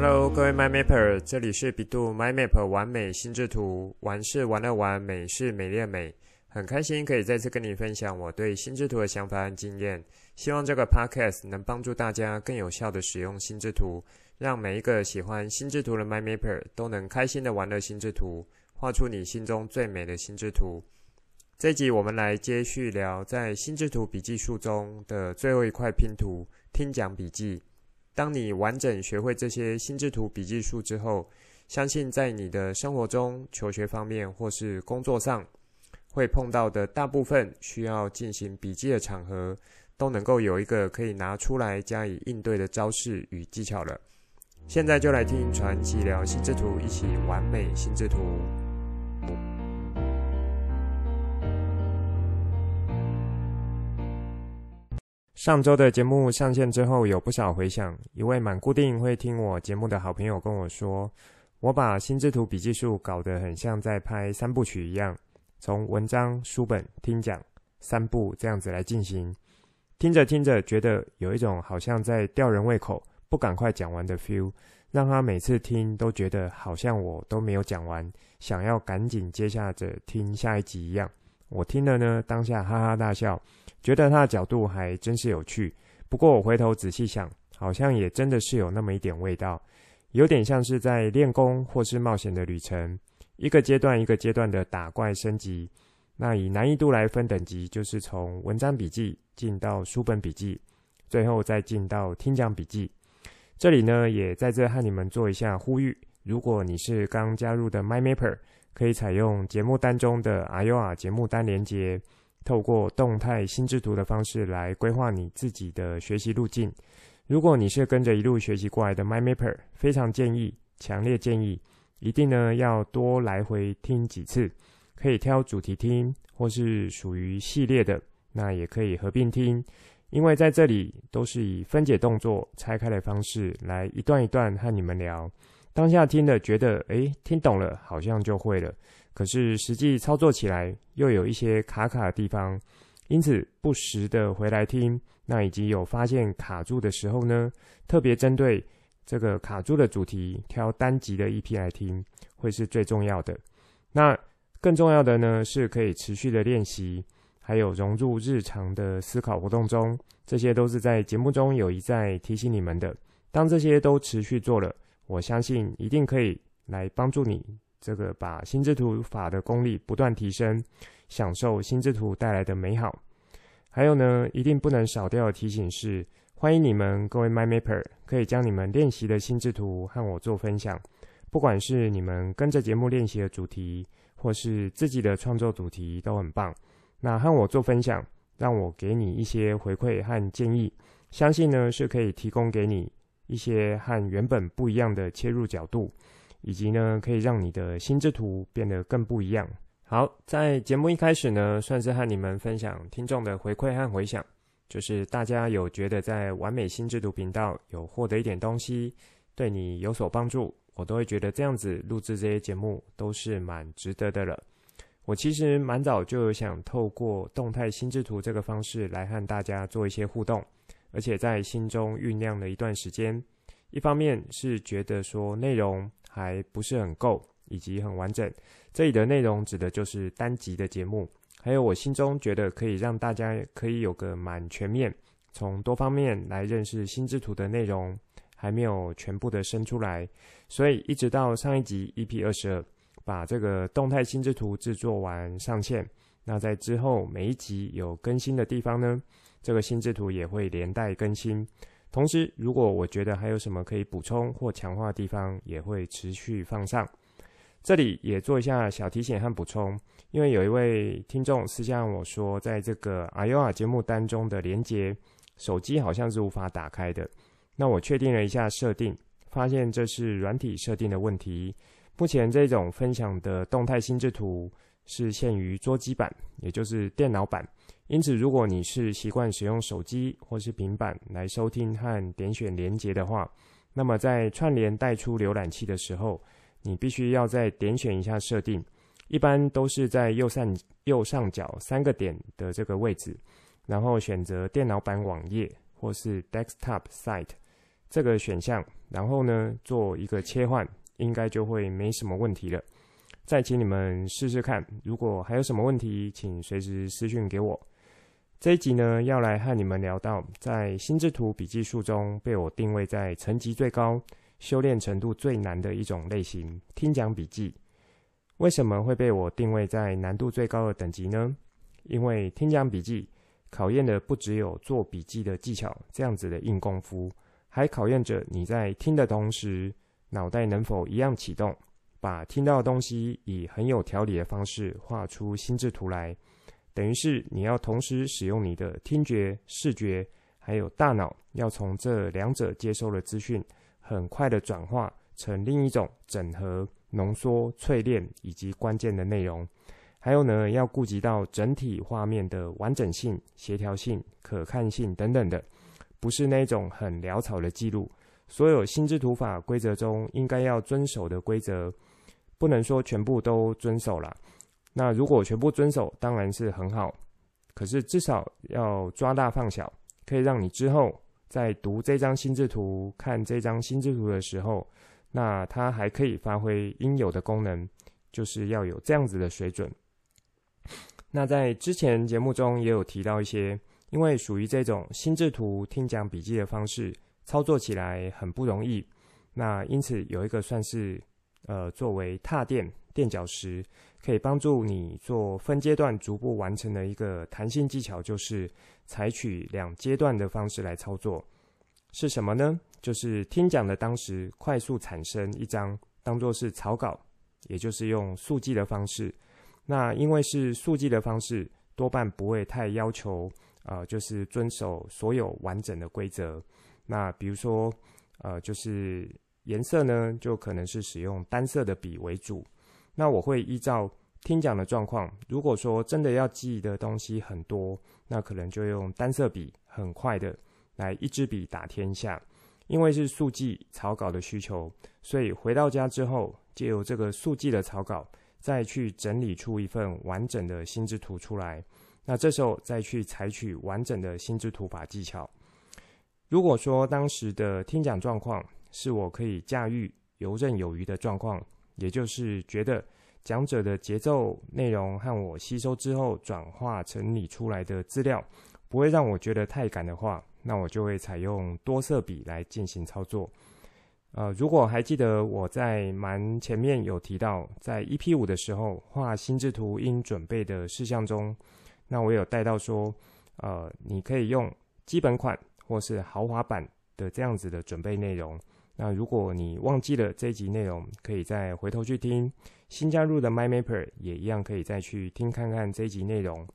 Hello，各位 My Mapper，这里是百度 MyMapper 完美心智图，玩是玩乐玩，美是美丽美，很开心可以再次跟你分享我对心智图的想法和经验，希望这个 Podcast 能帮助大家更有效地使用心智图，让每一个喜欢心智图的 My Mapper 都能开心地玩乐心智图，画出你心中最美的心智图。这集我们来接续聊在心智图笔记术中的最后一块拼图——听讲笔记。当你完整学会这些心智图笔记术之后，相信在你的生活中、求学方面或是工作上，会碰到的大部分需要进行笔记的场合，都能够有一个可以拿出来加以应对的招式与技巧了。现在就来听传奇聊心智图，一起完美心智图。上周的节目上线之后，有不少回响。一位蛮固定会听我节目的好朋友跟我说：“我把心智图笔记术搞得很像在拍三部曲一样，从文章、书本、听讲三部这样子来进行。听着听着，觉得有一种好像在吊人胃口，不赶快讲完的 feel，让他每次听都觉得好像我都没有讲完，想要赶紧接下着听下一集一样。我听了呢，当下哈哈大笑。”觉得他的角度还真是有趣，不过我回头仔细想，好像也真的是有那么一点味道，有点像是在练功或是冒险的旅程，一个阶段一个阶段的打怪升级。那以难易度来分等级，就是从文章笔记进到书本笔记，最后再进到听讲笔记。这里呢，也在这和你们做一下呼吁：如果你是刚加入的 MyMapper，可以采用节目单中的 AYOA 节目单连接。透过动态心智图的方式来规划你自己的学习路径。如果你是跟着一路学习过来的 MyMapper，非常建议，强烈建议，一定呢要多来回听几次，可以挑主题听，或是属于系列的，那也可以合并听，因为在这里都是以分解动作拆开的方式来一段一段和你们聊。当下听的觉得，诶，听懂了，好像就会了。可是实际操作起来又有一些卡卡的地方，因此不时的回来听，那以及有发现卡住的时候呢，特别针对这个卡住的主题，挑单集的 EP 来听，会是最重要的。那更重要的呢，是可以持续的练习，还有融入日常的思考活动中，这些都是在节目中有一再提醒你们的。当这些都持续做了，我相信一定可以来帮助你。这个把心智图法的功力不断提升，享受心智图带来的美好。还有呢，一定不能少掉的提醒是：欢迎你们各位 MyMapper 可以将你们练习的心智图和我做分享。不管是你们跟着节目练习的主题，或是自己的创作主题，都很棒。那和我做分享，让我给你一些回馈和建议，相信呢是可以提供给你一些和原本不一样的切入角度。以及呢，可以让你的心智图变得更不一样。好，在节目一开始呢，算是和你们分享听众的回馈和回响，就是大家有觉得在完美心智图频道有获得一点东西，对你有所帮助，我都会觉得这样子录制这些节目都是蛮值得的了。我其实蛮早就想透过动态心智图这个方式来和大家做一些互动，而且在心中酝酿了一段时间。一方面是觉得说内容还不是很够，以及很完整。这里的内容指的就是单集的节目，还有我心中觉得可以让大家可以有个蛮全面，从多方面来认识心智图的内容，还没有全部的生出来。所以一直到上一集 EP 二十二，把这个动态心智图制作完上线。那在之后每一集有更新的地方呢，这个心智图也会连带更新。同时，如果我觉得还有什么可以补充或强化的地方，也会持续放上。这里也做一下小提醒和补充，因为有一位听众私下我说，在这个 IOR 节目单中的连接，手机好像是无法打开的。那我确定了一下设定，发现这是软体设定的问题。目前这种分享的动态心智图是限于桌机版，也就是电脑版。因此，如果你是习惯使用手机或是平板来收听和点选连结的话，那么在串联带出浏览器的时候，你必须要再点选一下设定。一般都是在右上右上角三个点的这个位置，然后选择电脑版网页或是 Desktop Site，这个选项，然后呢做一个切换，应该就会没什么问题了。再请你们试试看，如果还有什么问题，请随时私讯给我。这一集呢，要来和你们聊到，在心智图笔记术中被我定位在层级最高、修炼程度最难的一种类型——听讲笔记。为什么会被我定位在难度最高的等级呢？因为听讲笔记考验的不只有做笔记的技巧这样子的硬功夫，还考验着你在听的同时，脑袋能否一样启动，把听到的东西以很有条理的方式画出心智图来。等于是你要同时使用你的听觉、视觉，还有大脑，要从这两者接收的资讯，很快的转化成另一种整合、浓缩、淬炼以及关键的内容。还有呢，要顾及到整体画面的完整性、协调性、可看性等等的，不是那种很潦草的记录。所有心智图法规则中应该要遵守的规则，不能说全部都遵守了。那如果全部遵守，当然是很好。可是至少要抓大放小，可以让你之后在读这张心智图、看这张心智图的时候，那它还可以发挥应有的功能，就是要有这样子的水准。那在之前节目中也有提到一些，因为属于这种心智图听讲笔记的方式，操作起来很不容易。那因此有一个算是呃作为踏垫。垫脚石可以帮助你做分阶段逐步完成的一个弹性技巧，就是采取两阶段的方式来操作。是什么呢？就是听讲的当时快速产生一张当做是草稿，也就是用速记的方式。那因为是速记的方式，多半不会太要求呃，就是遵守所有完整的规则。那比如说呃，就是颜色呢，就可能是使用单色的笔为主。那我会依照听讲的状况，如果说真的要记的东西很多，那可能就用单色笔，很快的来一支笔打天下。因为是速记草稿的需求，所以回到家之后，借由这个速记的草稿，再去整理出一份完整的心智图出来。那这时候再去采取完整的心智图法技巧。如果说当时的听讲状况是我可以驾驭游刃有余的状况。也就是觉得讲者的节奏、内容和我吸收之后转化整理出来的资料，不会让我觉得太赶的话，那我就会采用多色笔来进行操作。呃，如果还记得我在蛮前面有提到，在 EP 五的时候画心智图应准备的事项中，那我有带到说，呃，你可以用基本款或是豪华版的这样子的准备内容。那如果你忘记了这一集内容，可以再回头去听。新加入的 MyMapper 也一样可以再去听看看这一集内容。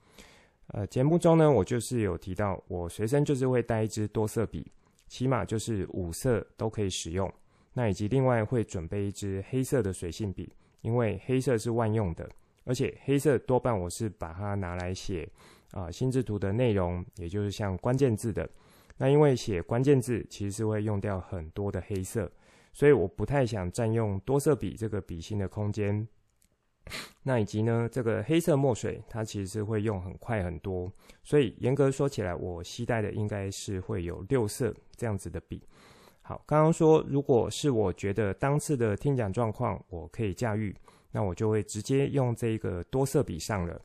呃，节目中呢，我就是有提到，我随身就是会带一支多色笔，起码就是五色都可以使用。那以及另外会准备一支黑色的水性笔，因为黑色是万用的，而且黑色多半我是把它拿来写啊、呃、心智图的内容，也就是像关键字的。那因为写关键字其实是会用掉很多的黑色，所以我不太想占用多色笔这个笔芯的空间。那以及呢，这个黑色墨水它其实是会用很快很多，所以严格说起来，我携带的应该是会有六色这样子的笔。好，刚刚说如果是我觉得当次的听讲状况我可以驾驭，那我就会直接用这个多色笔上了，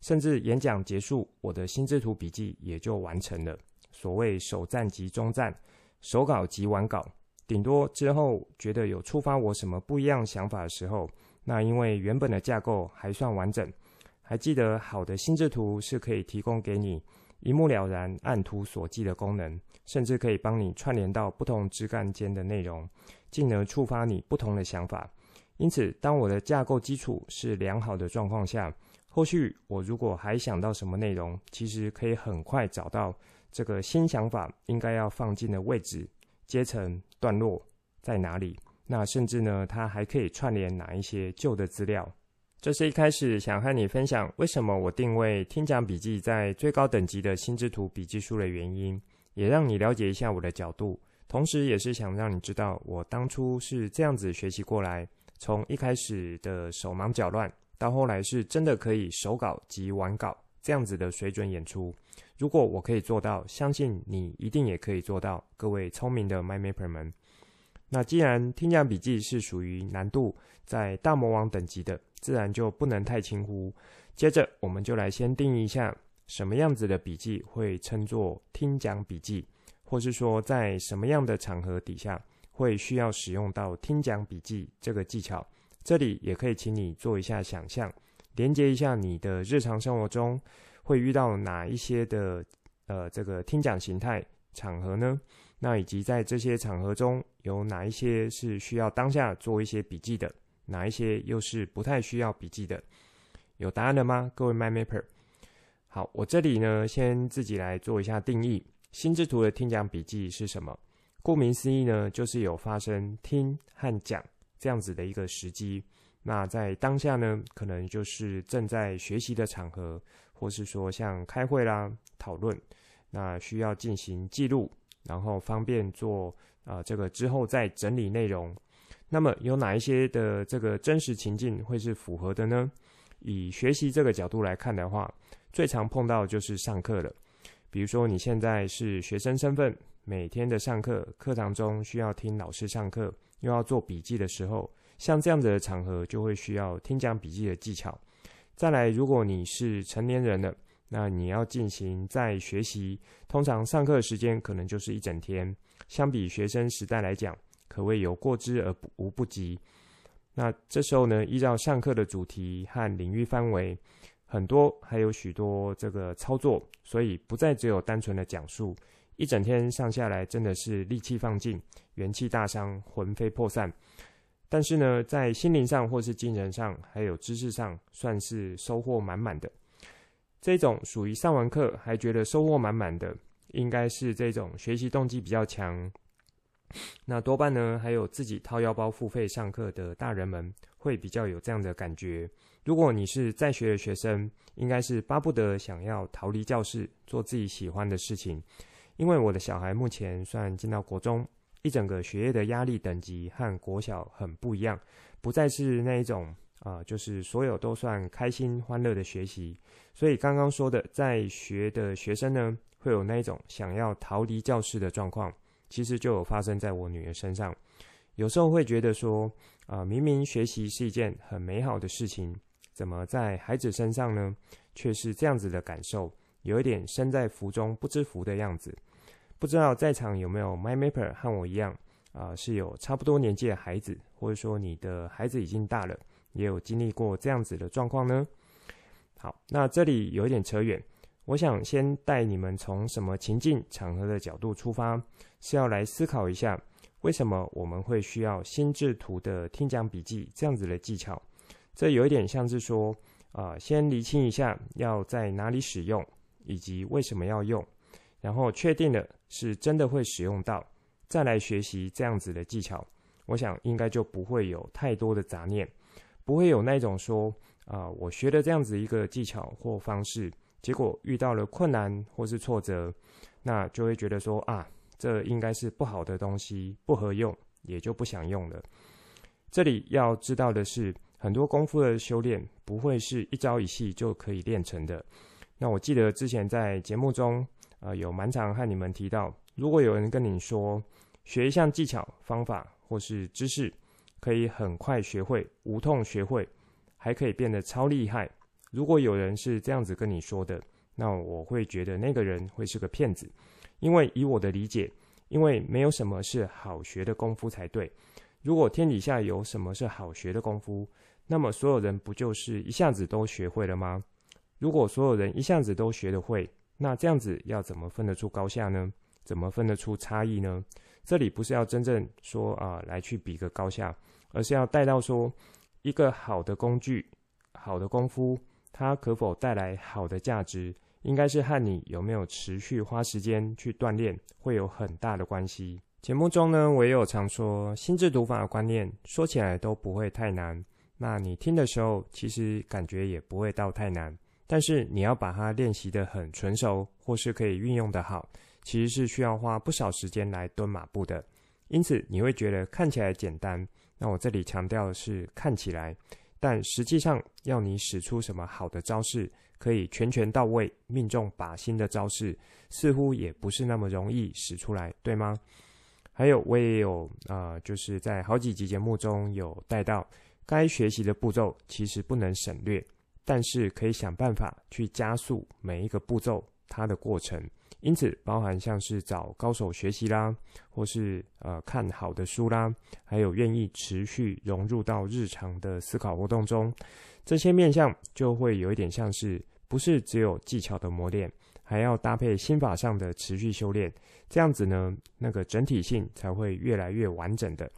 甚至演讲结束，我的心智图笔记也就完成了。所谓首战即终赞，手稿即完稿，顶多之后觉得有触发我什么不一样想法的时候，那因为原本的架构还算完整，还记得好的心智图是可以提供给你一目了然、按图索骥的功能，甚至可以帮你串联到不同枝干间的内容，进而触发你不同的想法。因此，当我的架构基础是良好的状况下，后续我如果还想到什么内容，其实可以很快找到。这个新想法应该要放进的位置、阶层、段落在哪里？那甚至呢，它还可以串联哪一些旧的资料？这是一开始想和你分享为什么我定位听讲笔记在最高等级的心智图笔记书的原因，也让你了解一下我的角度，同时也是想让你知道我当初是这样子学习过来，从一开始的手忙脚乱，到后来是真的可以手稿及完稿这样子的水准演出。如果我可以做到，相信你一定也可以做到。各位聪明的 MyMapper 们，那既然听讲笔记是属于难度在大魔王等级的，自然就不能太轻忽。接着，我们就来先定义一下，什么样子的笔记会称作听讲笔记，或是说在什么样的场合底下会需要使用到听讲笔记这个技巧。这里也可以请你做一下想象，连接一下你的日常生活中。会遇到哪一些的呃这个听讲形态场合呢？那以及在这些场合中有哪一些是需要当下做一些笔记的，哪一些又是不太需要笔记的？有答案了吗？各位 MyMapper？好，我这里呢先自己来做一下定义。心智图的听讲笔记是什么？顾名思义呢，就是有发生听和讲这样子的一个时机。那在当下呢，可能就是正在学习的场合。或是说像开会啦、讨论，那需要进行记录，然后方便做啊、这个之后再整理内容。那么有哪一些的这个真实情境会是符合的呢？以学习这个角度来看的话，最常碰到就是上课了。比如说你现在是学生身份，每天的上课课堂中需要听老师上课，又要做笔记的时候，像这样子的场合就会需要听讲笔记的技巧。再来，如果你是成年人了，那你要进行再学习，通常上课时间可能就是一整天。相比学生时代来讲，可谓有过之而无不及。那这时候呢，依照上课的主题和领域范围，很多还有许多这个操作，所以不再只有单纯的讲述。一整天上下来，真的是力气放尽，元气大伤，魂飞魄散。但是呢，在心灵上或是精神上，还有知识上，算是收获满满的。这种属于上完课还觉得收获满满的，应该是这种学习动机比较强。那多半呢，还有自己掏腰包付费上课的大人们，会比较有这样的感觉。如果你是在学的学生，应该是巴不得想要逃离教室，做自己喜欢的事情。因为我的小孩目前算进到国中。一整个学业的压力等级和国小很不一样，不再是那一种啊、就是所有都算开心欢乐的学习。所以刚刚说的，在学的学生呢，会有那一种想要逃离教室的状况，其实就有发生在我女儿身上。有时候会觉得说，啊、明明学习是一件很美好的事情，怎么在孩子身上呢，却是这样子的感受，有一点身在福中不知福的样子。不知道在场有没有 MyMapper 和我一样啊、是有差不多年纪的孩子，或者说你的孩子已经大了，也有经历过这样子的状况呢？好，那这里有一点扯远，我想先带你们从什么情境场合的角度出发，是要来思考一下，为什么我们会需要心智图的听讲笔记这样子的技巧？这有一点像是说啊、先厘清一下要在哪里使用，以及为什么要用。然后确定了是真的会使用到，再来学习这样子的技巧，我想应该就不会有太多的杂念，不会有那种说啊、我学了这样子一个技巧或方式，结果遇到了困难或是挫折，那就会觉得说啊，这应该是不好的东西，不合用，也就不想用了。这里要知道的是，很多功夫的修炼不会是一朝一夕就可以练成的。那我记得之前在节目中。啊、有蛮常和你们提到，如果有人跟你说学一项技巧、方法或是知识，可以很快学会、无痛学会，还可以变得超厉害。如果有人是这样子跟你说的，那我会觉得那个人会是个骗子，因为以我的理解，因为没有什么是好学的功夫才对。如果天底下有什么是好学的功夫，那么所有人不就是一下子都学会了吗？如果所有人一下子都学得会，那这样子要怎么分得出高下呢？怎么分得出差异呢？这里不是要真正说啊、来去比个高下，而是要带到说一个好的工具、好的功夫，它可否带来好的价值，应该是和你有没有持续花时间去锻炼会有很大的关系。节目中呢，我也有常说心智读法的观念，说起来都不会太难。那你听的时候，其实感觉也不会到太难。但是你要把它练习得很纯熟，或是可以运用得好，其实是需要花不少时间来蹲马步的。因此你会觉得看起来简单。那我这里强调的是看起来，但实际上要你使出什么好的招式，可以拳拳到位、命中靶心的招式，似乎也不是那么容易使出来，对吗？还有，我也有啊、就是在好几集节目中有带到，该学习的步骤其实不能省略，但是可以想办法去加速每一个步骤它的过程。因此，包含像是找高手学习啦，或是呃看好的书啦，还有愿意持续融入到日常的思考活动中，这些面向就会有一点像是不是只有技巧的磨练，还要搭配心法上的持续修炼，这样子呢，那个整体性才会越来越完整的。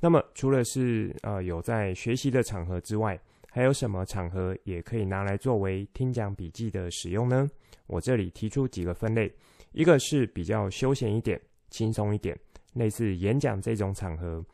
那么，除了是呃有在学习的场合之外，还有什么场合也可以拿来作为听讲笔记的使用呢？我这里提出几个分类，一个是比较休闲一点、轻松一点，类似演讲这种场合，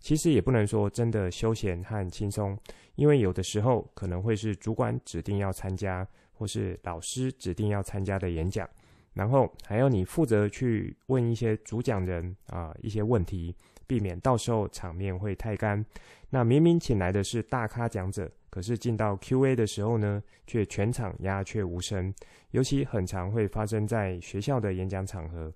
其实也不能说真的休闲和轻松，因为有的时候可能会是主管指定要参加，或是老师指定要参加的演讲，然后还要你负责去问一些主讲人啊一些问题，避免到时候场面会太干。那明明请来的是大咖讲者。可是进到 Q&A 的时候呢，却全场鸦雀无声，尤其很常会发生在学校的演讲场合。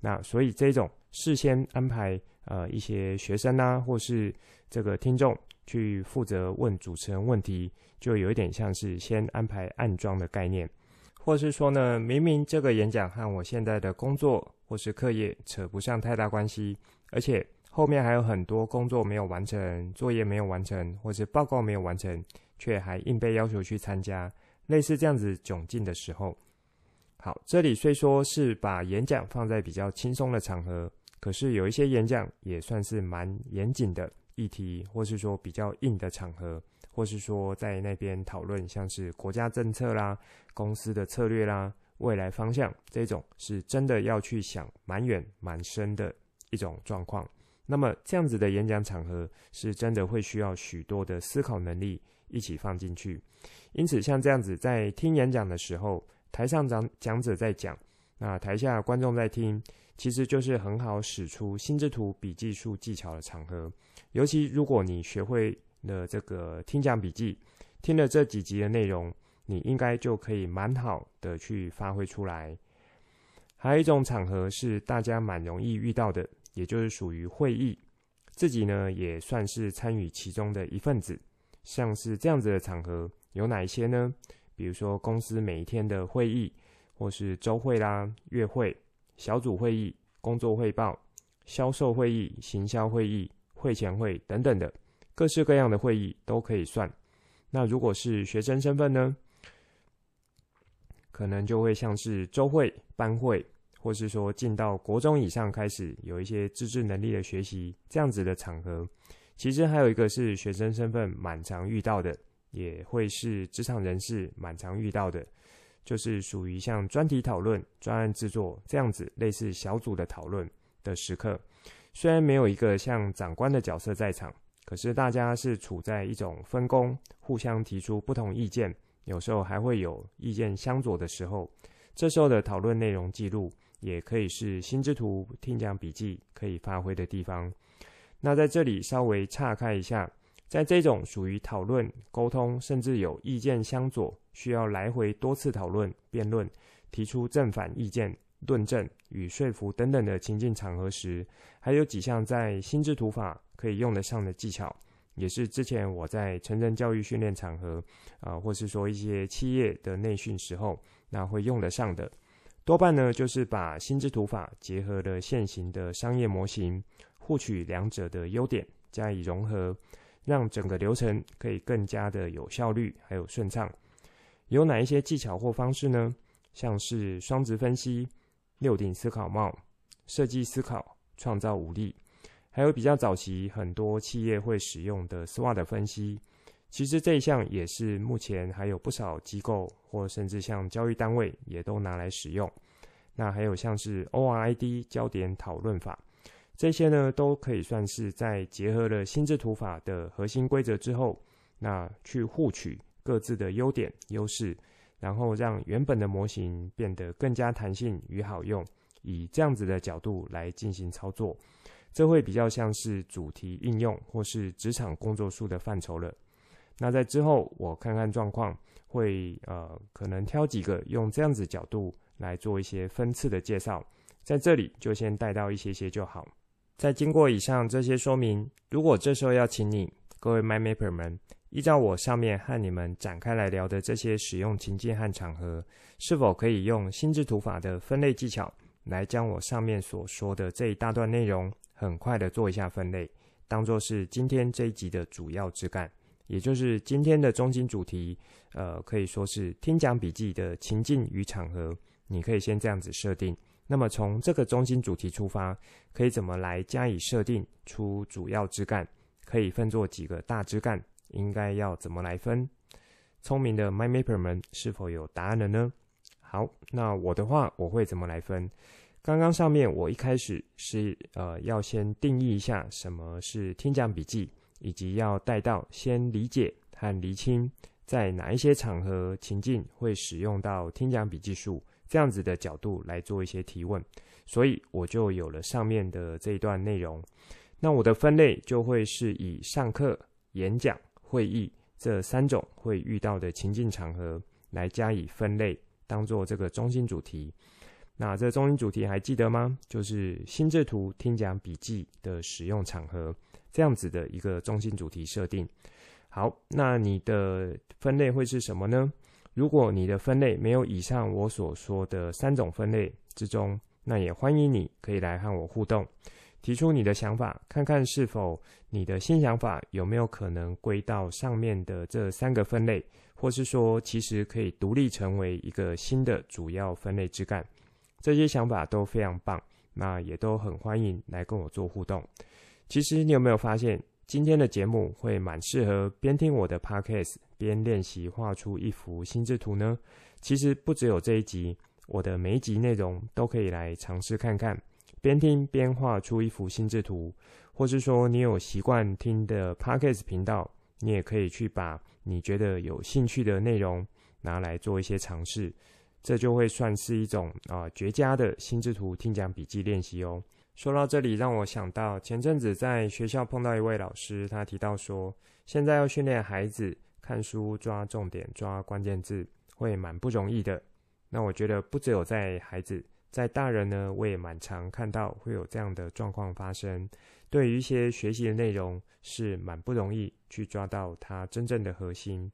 那所以这种事先安排，呃，一些学生啊，或是这个听众去负责问主持人问题，就有一点像是先安排暗装的概念，或是说呢，明明这个演讲和我现在的工作或是课业扯不上太大关系，而且。后面还有很多工作没有完成，作业没有完成，或是报告没有完成，却还硬被要求去参加，类似这样子窘境的时候。好，这里虽说是把演讲放在比较轻松的场合，可是有一些演讲也算是蛮严谨的议题，或是说比较硬的场合，或是说在那边讨论像是国家政策啦、公司的策略啦、未来方向这种，是真的要去想蛮远蛮深的一种状况。那么这样子的演讲场合是真的会需要许多的思考能力一起放进去，因此像这样子在听演讲的时候，台上讲讲者在讲，那台下观众在听，其实就是很好使出心智图笔记术技巧的场合。尤其如果你学会了这个听讲笔记，听了这几集的内容，你应该就可以蛮好的去发挥出来。还有一种场合是大家蛮容易遇到的。也就是属于会议，自己呢也算是参与其中的一份子。像是这样子的场合有哪一些呢？比如说公司每一天的会议，或是周会啦、月会、小组会议、工作汇报、销售会议、行销会议、会前会等等的各式各样的会议都可以算。那如果是学生身份呢，可能就会像是周会、班会。或是说进到国中以上开始有一些自制能力的学习这样子的场合，其实还有一个是学生身份蛮常遇到的，也会是职场人士蛮常遇到的，就是属于像专题讨论、专案制作这样子类似小组的讨论的时刻。虽然没有一个像长官的角色在场，可是大家是处在一种分工，互相提出不同意见，有时候还会有意见相左的时候，这时候的讨论内容记录。也可以是心智图听讲笔记可以发挥的地方。那在这里稍微岔开一下，在这种属于讨论、沟通，甚至有意见相左，需要来回多次讨论、辩论，提出正反意见、论证与说服等等的情境场合时，还有几项在心智图法可以用得上的技巧，也是之前我在成人教育训练场合啊，或是说一些企业的内训时候，那会用得上的。多半呢，就是把心智图法结合了现行的商业模型，获取两者的优点加以融合，让整个流程可以更加的有效率，还有顺畅。有哪一些技巧或方式呢？像是双值分析、六顶思考帽、设计思考、创造武力，还有比较早期很多企业会使用的 SWOT 分析。其实这一项也是目前还有不少机构或甚至像教育单位也都拿来使用。那还有像是 ORID 焦点讨论法，这些呢都可以算是在结合了心智图法的核心规则之后，那去获取各自的优点优势，然后让原本的模型变得更加弹性与好用，以这样子的角度来进行操作，这会比较像是主题应用或是职场工作术的范畴了。那在之后我看看状况，会呃可能挑几个用这样子角度来做一些分次的介绍，在这里就先带到一些些就好。在经过以上这些说明，如果这时候要请你各位 MyMapper 们，依照我上面和你们展开来聊的这些使用情境和场合，是否可以用心智图法的分类技巧，来将我上面所说的这一大段内容，很快的做一下分类，当做是今天这一集的主要枝干，也就是今天的中心主题。呃，可以说是听讲笔记的情境与场合，你可以先这样子设定。那么从这个中心主题出发，可以怎么来加以设定出主要枝干？可以分作几个大枝干？应该要怎么来分？聪明的 MyMapper 们是否有答案了呢？好，那我的话我会怎么来分？刚刚上面我一开始是呃要先定义一下什么是听讲笔记，以及要带到先理解和厘清在哪一些场合情境会使用到听讲笔记术这样子的角度来做一些提问，所以我就有了上面的这一段内容。那我的分类就会是以上课、演讲。会议这三种会遇到的情境场合来加以分类，当做这个中心主题。那这中心主题还记得吗？就是心智图听讲笔记的使用场合，这样子的一个中心主题设定。好，那你的分类会是什么呢？如果你的分类没有以上我所说的三种分类之中，那也欢迎你可以来和我互动。提出你的想法，看看是否你的新想法有没有可能归到上面的这三个分类，或是说其实可以独立成为一个新的主要分类枝干。这些想法都非常棒，那也都很欢迎来跟我做互动。其实你有没有发现，今天的节目会蛮适合边听我的 Podcast 边练习画出一幅心智图呢？其实不只有这一集，我的每一集内容都可以来尝试看看。边听边画出一幅心智图，或是说你有习惯听的 Podcast 频道，你也可以去把你觉得有兴趣的内容拿来做一些尝试，这就会算是一种啊绝佳的心智图听讲笔记练习哦。说到这里，让我想到前阵子在学校碰到一位老师，他提到说，现在要训练孩子看书抓重点、抓关键字，会蛮不容易的。那我觉得不只有在孩子。在大人呢，我也蛮常看到会有这样的状况发生。对于一些学习的内容，是蛮不容易去抓到它真正的核心。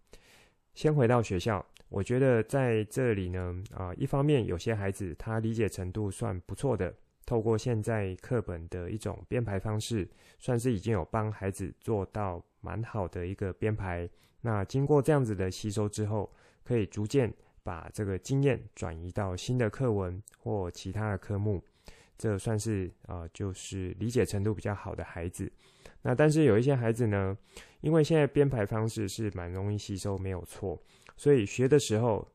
先回到学校，我觉得在这里呢，啊，一方面有些孩子他理解程度算不错的，透过现在课本的一种编排方式，算是已经有帮孩子做到蛮好的一个编排。那经过这样子的吸收之后，可以逐渐。把这个经验转移到新的课文或其他的科目，这算是呃，就是理解程度比较好的孩子。那但是有一些孩子呢，因为现在编排方式是蛮容易吸收，没有错，所以学的时候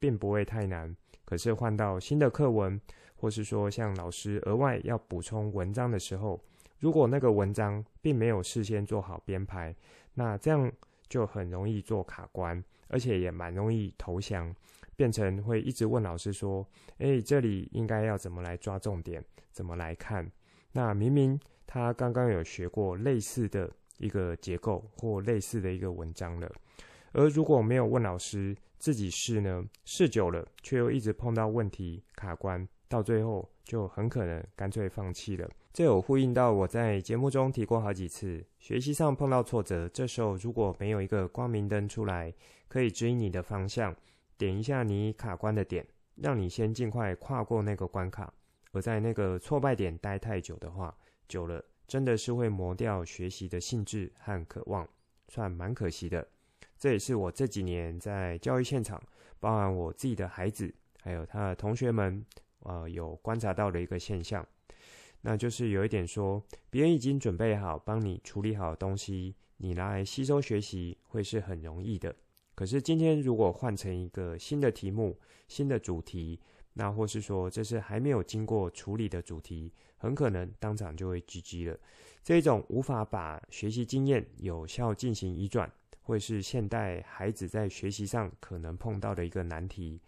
并不会太难。可是换到新的课文，或是说像老师额外要补充文章的时候，如果那个文章并没有事先做好编排，那这样就很容易做卡关，而且也蛮容易投降。变成会一直问老师说：“诶，这里应该要怎么来抓重点？怎么来看？那明明他刚刚有学过类似的一个结构或类似的一个文章了，而如果没有问老师自己试呢？试久了却又一直碰到问题卡关，到最后就很可能干脆放弃了。这有呼应到我在节目中提过好几次，学习上碰到挫折，这时候如果没有一个光明灯出来，可以指引你的方向。”点一下你卡关的点，让你先尽快跨过那个关卡。而在那个挫败点待太久的话，久了真的是会磨掉学习的兴致和渴望，算蛮可惜的。这也是我这几年在教育现场，包含我自己的孩子，还有他的同学们，呃，有观察到的一个现象。那就是有一点说，别人已经准备好帮你处理好东西，你拿来吸收学习会是很容易的。可是今天如果换成一个新的题目、新的主题，那或是说这是还没有经过处理的主题，很可能当场就会 GG 了。这种无法把学习经验有效进行移转，会是现代孩子在学习上可能碰到的一个难题。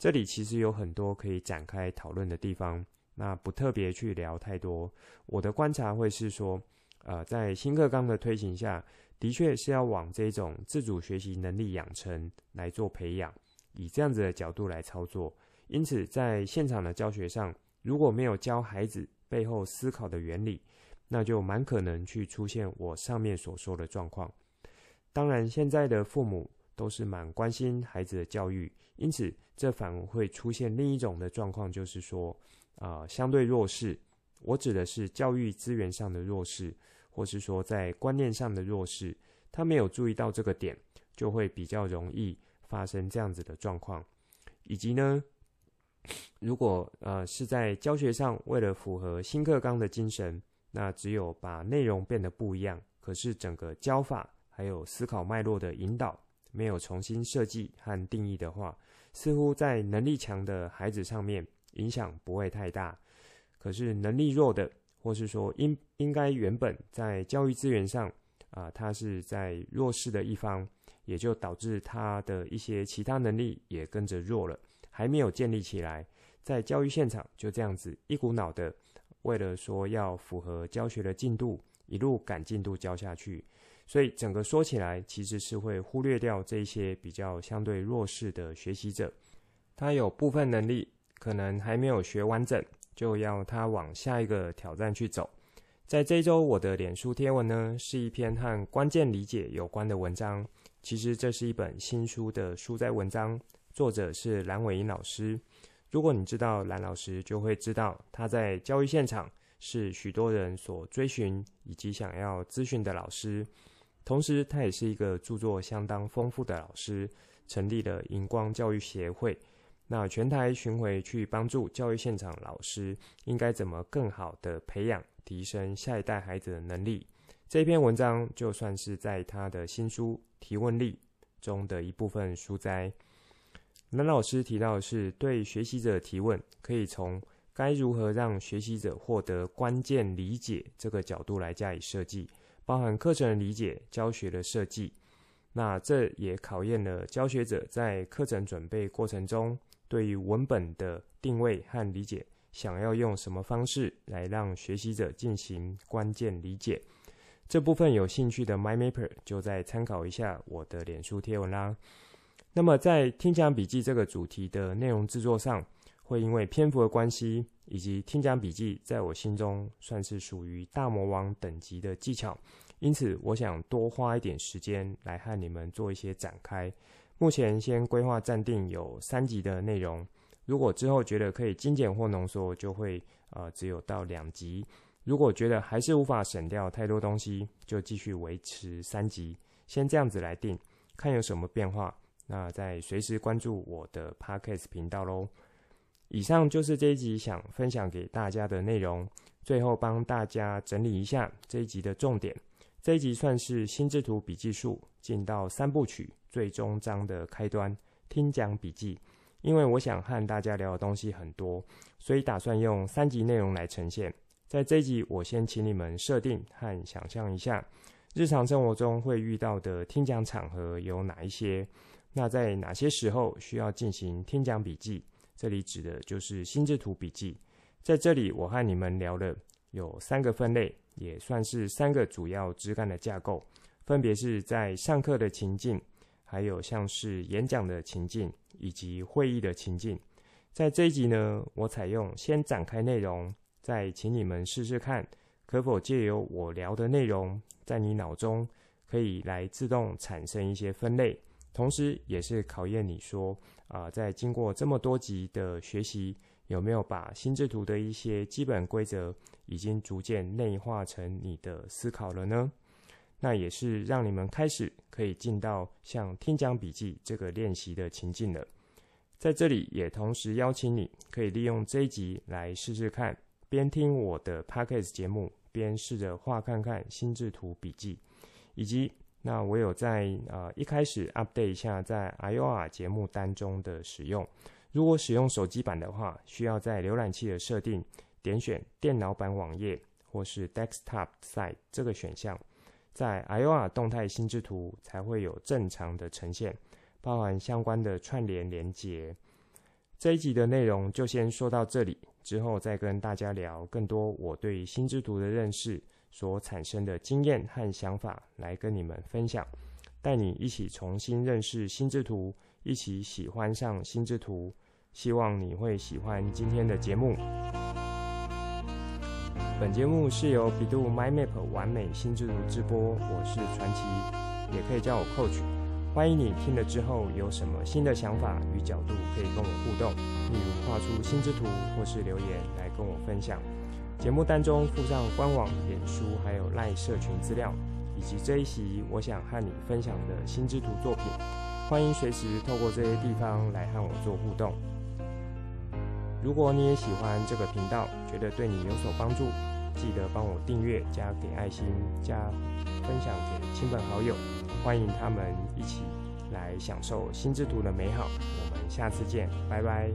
这里其实有很多可以展开讨论的地方，那不特别去聊太多。我的观察会是说，呃，在新课纲的推行下。的确是要往这种自主学习能力养成来做培养，以这样子的角度来操作。因此，在现场的教学上，如果没有教孩子背后思考的原理，那就蛮可能去出现我上面所说的状况。当然，现在的父母都是蛮关心孩子的教育，因此这反而会出现另一种的状况，就是说，啊、相对弱势。我指的是教育资源上的弱势，或是说在观念上的弱势，他没有注意到这个点，就会比较容易发生这样子的状况。以及呢，如果呃是在教学上为了符合新课纲的精神，那只有把内容变得不一样，可是整个教法还有思考脉络的引导没有重新设计和定义的话，似乎在能力强的孩子上面影响不会太大。可是能力弱的，或是说应应该原本在教育资源上啊、他是在弱势的一方，也就导致他的一些其他能力也跟着弱了，还没有建立起来，在教育现场就这样子一股脑的，为了说要符合教学的进度，一路赶进度教下去，所以整个说起来其实是会忽略掉这些比较相对弱势的学习者，他有部分能力可能还没有学完整。就要他往下一个挑战去走。在这一周，我的脸书贴文呢，是一篇和关键理解有关的文章。其实这是一本新书的书摘文章，作者是蓝伟英老师。如果你知道蓝老师，就会知道他在教育现场是许多人所追寻以及想要咨询的老师。同时，他也是一个著作相当丰富的老师，成立了荧光教育协会。那全台巡回去帮助教育现场老师，应该怎么更好的培养、提升下一代孩子的能力？这篇文章就算是在他的新书《提问力》中的一部分书摘。蓝老师提到的是，对学习者提问，可以从该如何让学习者获得关键理解这个角度来加以设计，包含课程的理解、教学的设计。那这也考验了教学者在课程准备过程中。对于文本的定位和理解，想要用什么方式来让学习者进行关键理解？这部分有兴趣的 MyMapper 就再参考一下我的脸书贴文啦。那么在听讲笔记这个主题的内容制作上，会因为篇幅的关系，以及听讲笔记在我心中算是属于大魔王等级的技巧，因此我想多花一点时间来和你们做一些展开。目前先规划暂定有三集的内容，如果之后觉得可以精简或浓缩，就会呃只有到两集。如果觉得还是无法省掉太多东西，就继续维持三集。先这样子来定，看有什么变化，那再随时关注我的 Podcast 频道喽。以上就是这一集想分享给大家的内容，最后帮大家整理一下这一集的重点。这一集算是心智图笔记术进到三部曲最终章的开端，听讲笔记。因为我想和大家聊的东西很多，所以打算用三集内容来呈现。在这一集，我先请你们设定和想象一下，日常生活中会遇到的听讲场合有哪一些？那在哪些时候需要进行听讲笔记？这里指的就是心智图笔记。在这里，我和你们聊了有三个分类。也算是三个主要枝干的架构，分别是在上课的情境，还有像是演讲的情境，以及会议的情境。在这一集呢，我采用先展开内容，再请你们试试看，可否借由我聊的内容，在你脑中可以来自动产生一些分类，同时也是考验你说，啊、在经过这么多集的学习。有没有把心智图的一些基本规则已经逐渐内化成你的思考了呢？那也是让你们开始可以进到像听讲笔记这个练习的情境了。在这里也同时邀请你可以利用这一集来试试看，边听我的 Podcast 节目，边试着画看看心智图笔记，以及那我有在呃一开始 update 一下在 IOR 节目单中的使用。如果使用手机版的话，需要在浏览器的设定点选电脑版网页或是 Desktop Site 这个选项，在 IOR 动态心智图才会有正常的呈现，包含相关的串联连接。这一集的内容就先说到这里，之后再跟大家聊更多我对心智图的认识，所产生的经验和想法来跟你们分享，带你一起重新认识心智图，一起喜欢上心智图。希望你会喜欢今天的节目。本节目是由百度 MindMap 完美心智图直播，我是传奇，也可以叫我 Coach。欢迎你听了之后有什么新的想法与角度可以跟我互动，例如画出心智图或是留言来跟我分享。节目单中附上官网、脸书还有 LINE 社群资料，以及这一集我想和你分享的心之图作品。欢迎随时透过这些地方来和我做互动。如果你也喜欢这个频道，觉得对你有所帮助，记得帮我订阅、加给爱心、加分享给亲朋好友，欢迎他们一起来享受心之图的美好。我们下次见，拜拜。